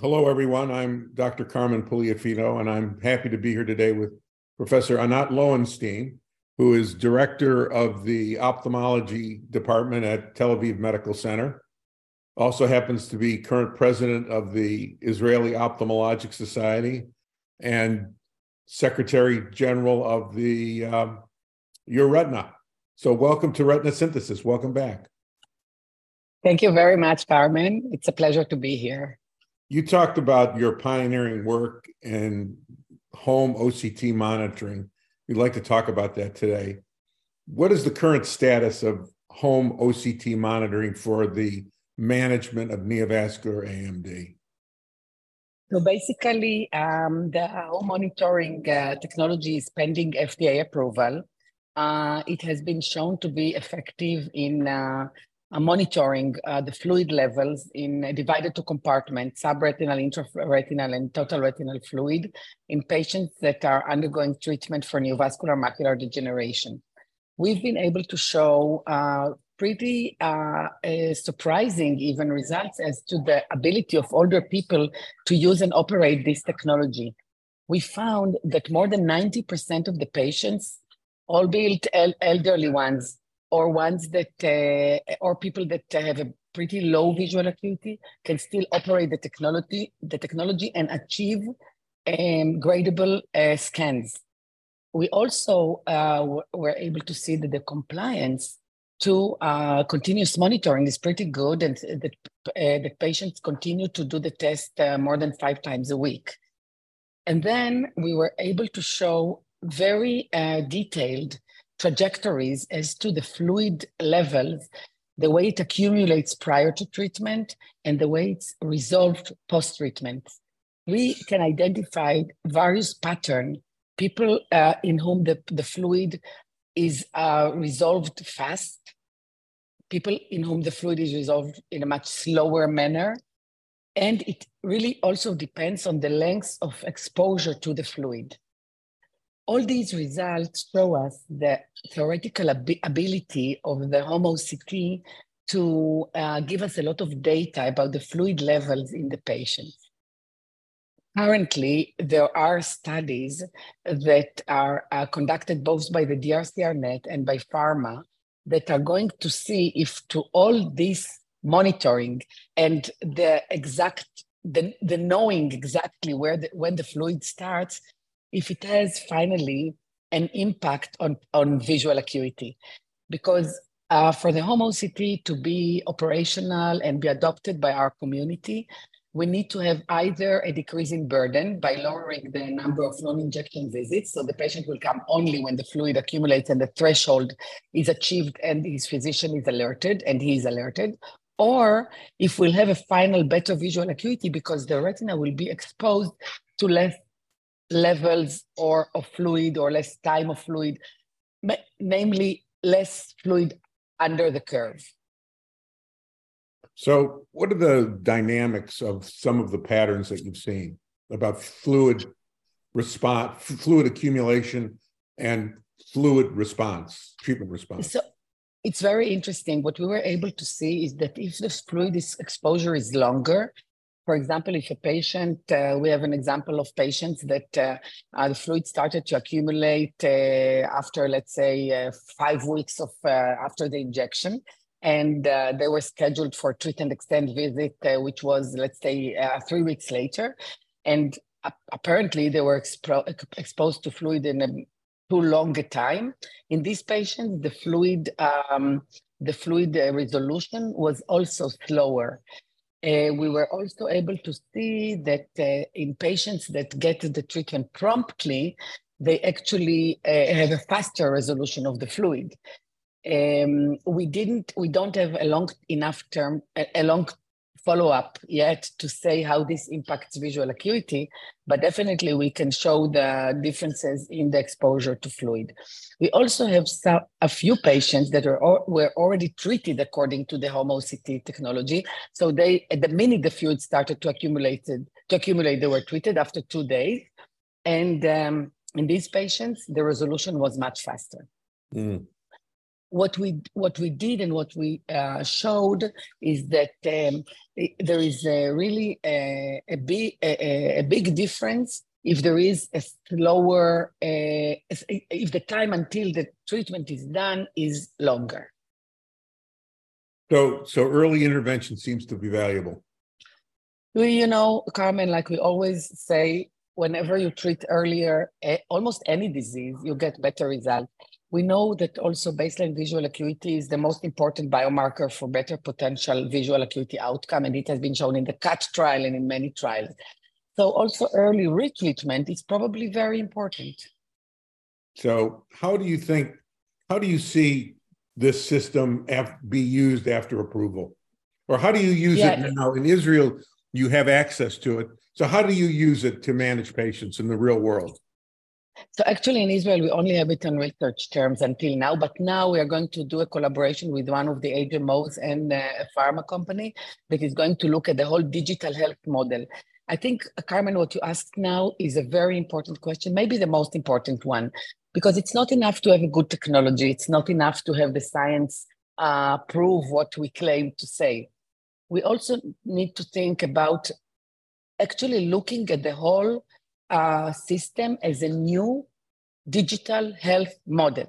Hello, everyone. I'm Dr. Carmen Puliafito, and I'm happy to be here today with Professor Anat Loewenstein, who is director of the ophthalmology department at Tel Aviv Medical Center. Also happens to be current president of the Israeli Ophthalmologic Society and secretary general of the um, Retina. So, welcome to Retina Synthesis. Welcome back. Thank you very much, Carmen. It's a pleasure to be here. You talked about your pioneering work in home OCT monitoring. We'd like to talk about that today. What is the current status of home OCT monitoring for the management of neovascular AMD? So basically, um, the home monitoring uh, technology is pending FDA approval. Uh, it has been shown to be effective in uh, monitoring uh, the fluid levels in uh, divided to compartments, subretinal, intraretinal, and total retinal fluid in patients that are undergoing treatment for neovascular macular degeneration. We've been able to show uh, pretty uh, surprising even results as to the ability of older people to use and operate this technology. We found that more than 90% of the patients, albeit el elderly ones, or ones that uh, or people that have a pretty low visual acuity can still operate the technology the technology and achieve um, gradable uh, scans. We also uh, were able to see that the compliance to uh, continuous monitoring is pretty good and that uh, patients continue to do the test uh, more than five times a week. And then we were able to show very detailed trajectories as to the fluid levels, the way it accumulates prior to treatment, and the way it's resolved post treatment. We can identify various patterns, people uh, in whom the, the fluid is uh, resolved fast, people in whom the fluid is resolved in a much slower manner. And it really also depends on the length of exposure to the fluid all these results show us the theoretical ab- ability of the home OCT to uh, give us a lot of data about the fluid levels in the patients. Currently, there are studies that are uh, conducted both by the DRCRnet and by pharma that are going to see if to all this monitoring and the exact the, the knowing exactly where the, when the fluid starts if it has finally an impact on, on visual acuity. Because uh, for the home OCT to be operational and be adopted by our community, we need to have either a decreasing burden by lowering the number of non-injection visits. So the patient will come only when the fluid accumulates and the threshold is achieved and his physician is alerted and he is alerted. Or if we'll have a final better visual acuity because the retina will be exposed to less levels or of fluid or less time of fluid, namely less fluid under the curve. So, what are the dynamics of some of the patterns that you've seen about fluid response, fluid accumulation, and fluid response, treatment response? So, it's very interesting. What we were able to see is that if the fluid exposure is longer, for example, if a patient, uh, we have an example of patients that uh, uh, the fluid started to accumulate uh, after, let's say, uh, five weeks of uh, after the injection, and they were scheduled for treat and extend visit, which was, let's say, three weeks later, and apparently they were expo- exposed to fluid in a too long a time. In these patients, the fluid um, the fluid resolution was also slower. Uh, we were also able to see that uh, in patients that get the treatment promptly, they actually uh, have a faster resolution of the fluid. Um, we didn't, we don't have a long enough term, a, a long follow up yet to say how this impacts visual acuity, but definitely we can show the differences in the exposure to fluid. We also have some, a few patients that are, were already treated according to the home technology. So they, at the minute the fluid started to accumulate, to accumulate, they were treated after two days. And um, in these patients, the resolution was much faster. Mm. What we what we did and what we uh, showed is that um, there is a really a, a big a, a, big difference if there is a slower uh, if the time until the treatment is done is longer. So so early intervention seems to be valuable. We, you know, Carmen, like we always say, whenever you treat earlier almost any disease, you get better results. We know that also baseline visual acuity is the most important biomarker for better potential visual acuity outcome, and it has been shown in the CATT trial and in many trials. So also early retreatment is probably very important. So how do you think, how do you see this system be used after approval? Or how do you use yeah. it now? In Israel, you have access to it. So how do you use it to manage patients in the real world? So actually in Israel, we only have it on research terms until now, but now we are going to do a collaboration with one of the HMOs and uh, a pharma company that is going to look at the whole digital health model. I think, Carmen, what you asked now is a very important question, maybe the most important one, because it's not enough to have a good technology. It's not enough to have the science uh, prove what we claim to say. We also need to think about actually looking at the whole uh, system as a new digital health model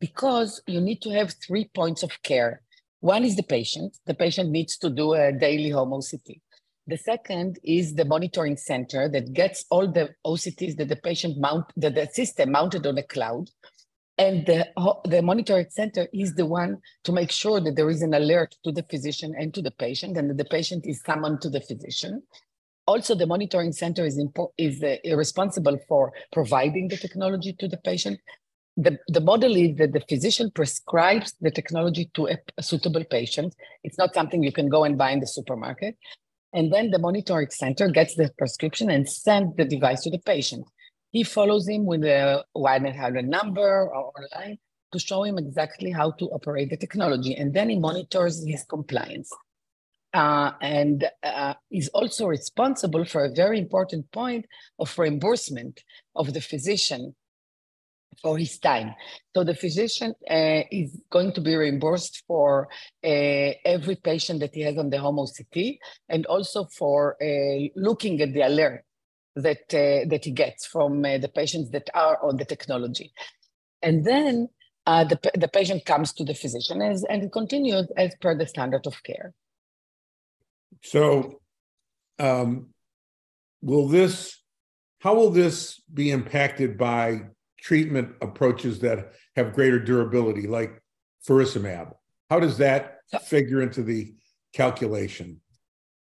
because you need to have three points of care. One is the patient. The patient needs to do a daily home OCT. The second is the monitoring center that gets all the OCTs that the patient mount, that the system mounted on a cloud. And the, the monitoring center is the one to make sure that there is an alert to the physician and to the patient, and that the patient is summoned to the physician also the monitoring center is, impo- is uh, responsible for providing the technology to the patient. The, the model is that the physician prescribes the technology to a, a suitable patient. It's not something you can go and buy in the supermarket. And then the monitoring center gets the prescription and sends the device to the patient. He follows him with a 100 number or online to show him exactly how to operate the technology. And then he monitors his compliance uh, and uh, is also responsible for a very important point of reimbursement of the physician for his time. So the physician uh, is going to be reimbursed for uh, every patient that he has on the home OCT and also for uh, looking at the alert that, that he gets from the patients that are on the technology. And then the, the patient comes to the physician as, and continues as per the standard of care. So, um, will this, how will this be impacted by treatment approaches that have greater durability, like faricimab? How does that figure into the calculation?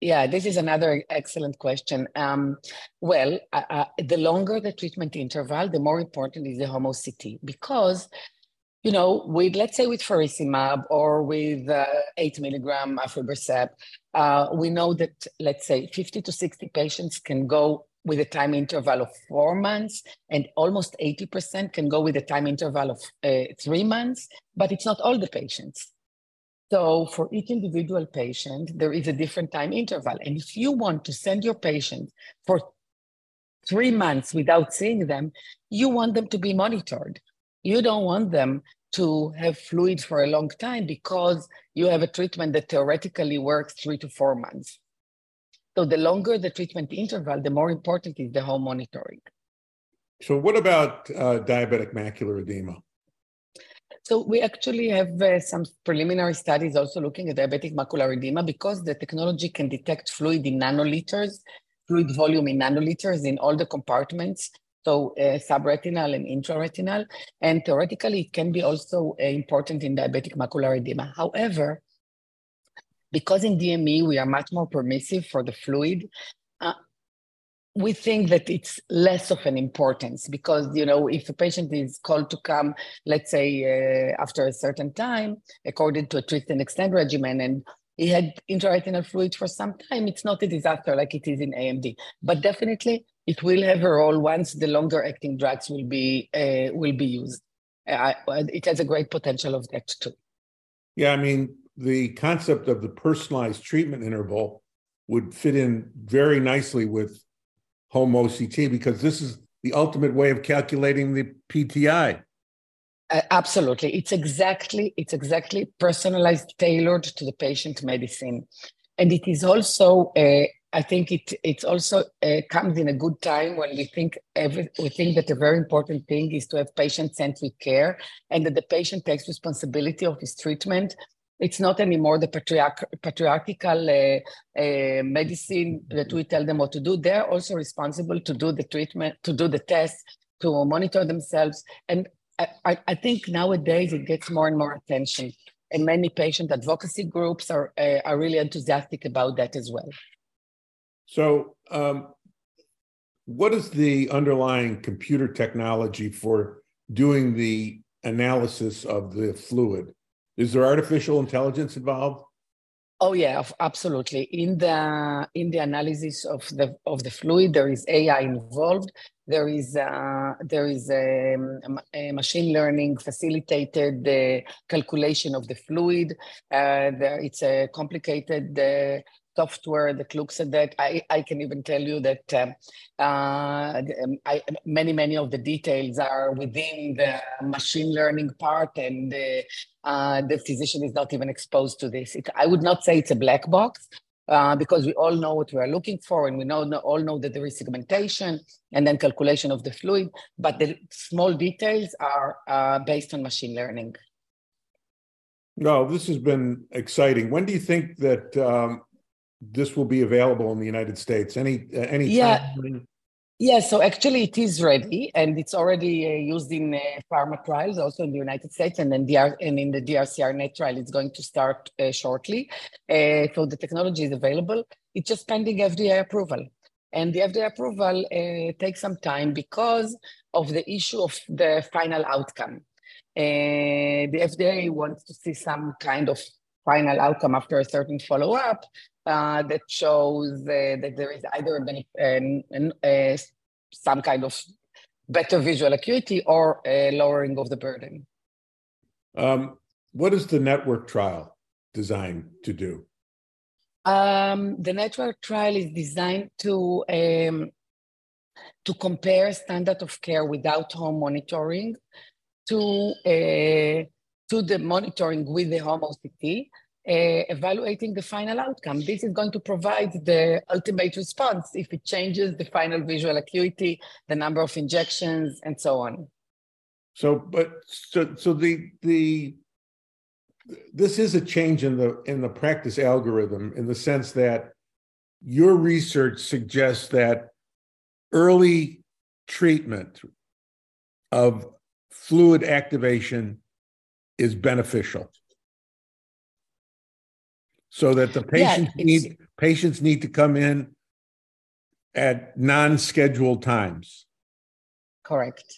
Yeah, this is another excellent question. Um, well, uh, uh, the longer the treatment interval, the more important is the home OCT because you know, with let's say with faricimab or with uh, eight milligram aflibercept, uh, we know that let's say 50 to 60 patients can go with a time interval of four months, and almost 80% can go with a time interval of uh, three months, but it's not all the patients. So for each individual patient, there is a different time interval. And if you want to send your patient for three months without seeing them, you want them to be monitored you don't want them to have fluids for a long time because you have a treatment that theoretically works three to four months. So the longer the treatment interval, the more important is the home monitoring. So what about uh, diabetic macular edema? So we actually have uh, some preliminary studies also looking at diabetic macular edema because the technology can detect fluid in nanoliters, fluid volume in nanoliters in all the compartments so uh, subretinal and intraretinal, and theoretically it can be also uh, important in diabetic macular edema. However, because in DME we are much more permissive for the fluid, uh, we think that it's less of an importance because you know if a patient is called to come, let's say uh, after a certain time, according to a treat and extend regimen, and he had intraretinal fluid for some time, it's not a disaster like it is in AMD. But definitely it will have a role once the longer acting drugs will be uh, will be used. Uh, it has a great potential of that too. Yeah, I mean the concept of the personalized treatment interval would fit in very nicely with home OCT because this is the ultimate way of calculating the PTI. Uh, absolutely, it's exactly it's exactly personalized, tailored to the patient medicine, and it is also. Uh, I think it it also uh, comes in a good time when we think every we think that a very important thing is to have patient centric care and that the patient takes responsibility of his treatment it's not anymore the patriarch- patriarchal uh, uh, medicine that we tell them what to do. They're also responsible to do the treatment, to do the tests, to monitor themselves. And I, I think nowadays it gets more and more attention. And many patient advocacy groups are, uh, are really enthusiastic about that as well. So, um, what is the underlying computer technology for doing the analysis of the fluid? Is there artificial intelligence involved? Oh yeah, absolutely. In the in the analysis of the of the fluid, there is AI involved. There is uh, there is a, um, a, machine learning facilitated uh, calculation of the fluid. Uh, there, it's a complicated uh, software that looks at that. I, I can even tell you that um, uh, um, I, many, many of the details are within the machine learning part and uh, the physician is not even exposed to this. It, I would not say it's a black box, uh, because we all know what we are looking for and we know, all know that there is segmentation and then calculation of the fluid, but the small details are uh, based on machine learning. No, this has been exciting. When do you think that um, this will be available in the United States? Any uh, any yeah. Yeah, so actually it is ready and it's already uh, used in uh, pharma trials, also in the United States, and then DR, and in the DRCR net trial, it's going to start uh, shortly. Uh, so the technology is available. It's just pending FDA approval. And the FDA approval uh, takes some time because of the issue of the final outcome. Uh, the FDA wants to see some kind of final outcome after a certain follow-up uh, that shows uh, that there is either a, some kind of better visual acuity or a lowering of the burden. Um, what is the network trial designed to do? Um, the network trial is designed to um, to compare standard of care without home monitoring to uh, to the monitoring with the home OCT uh, Uh, evaluating the final outcome. This is going to provide the ultimate response if it changes the final visual acuity, the number of injections, and so on. So, but so so the the this is a change in the in the practice algorithm in the sense that your research suggests that early treatment of fluid activation is beneficial so that the patients yeah, need patients need to come in at non-scheduled times. Correct.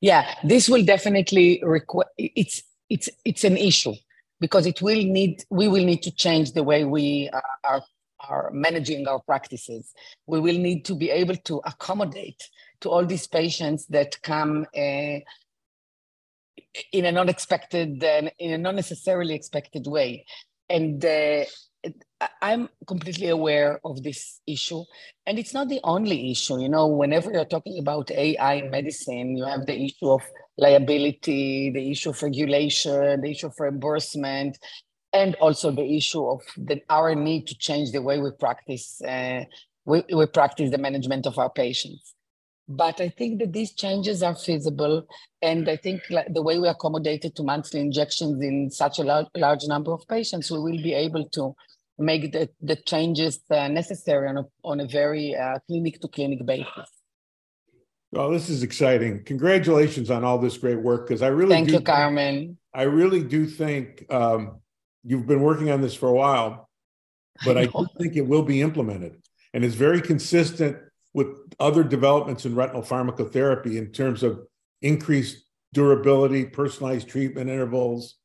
Yeah, this will definitely require. It's it's it's an issue because it will need we will need to change the way we are are managing our practices. We will need to be able to accommodate to all these patients that come uh, in an unexpected and in a not necessarily expected way and uh, I'm completely aware of this issue. And it's not the only issue. You know, whenever you're talking about AI in medicine, you have the issue of liability, the issue of regulation, the issue of reimbursement, and also the issue of the, our need to change the way we practice uh, we, we practice the management of our patients. But I think that these changes are feasible. And I think the way we accommodated to monthly injections in such a large, large number of patients, we will be able to make the, the changes uh, necessary on a, on a very uh, clinic to clinic basis. Well, this is exciting. Congratulations on all this great work because I really thank you, Carmen. I really do think um, you've been working on this for a while, but I, I do think it will be implemented, and it's very consistent with other developments in retinal pharmacotherapy in terms of increased durability, personalized treatment intervals,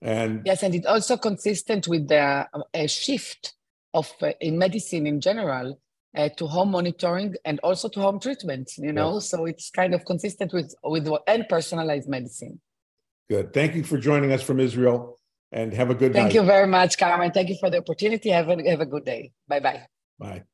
and yes, and it's also consistent with the a shift of uh, in medicine in general uh, to home monitoring and also to home treatment. You know, yes. so it's kind of consistent with with and personalized medicine. Good. Thank you for joining us from Israel, and have a good day. Thank night. you very much, Carmen. Thank you for the opportunity. Have a have a good day. Bye bye. Bye.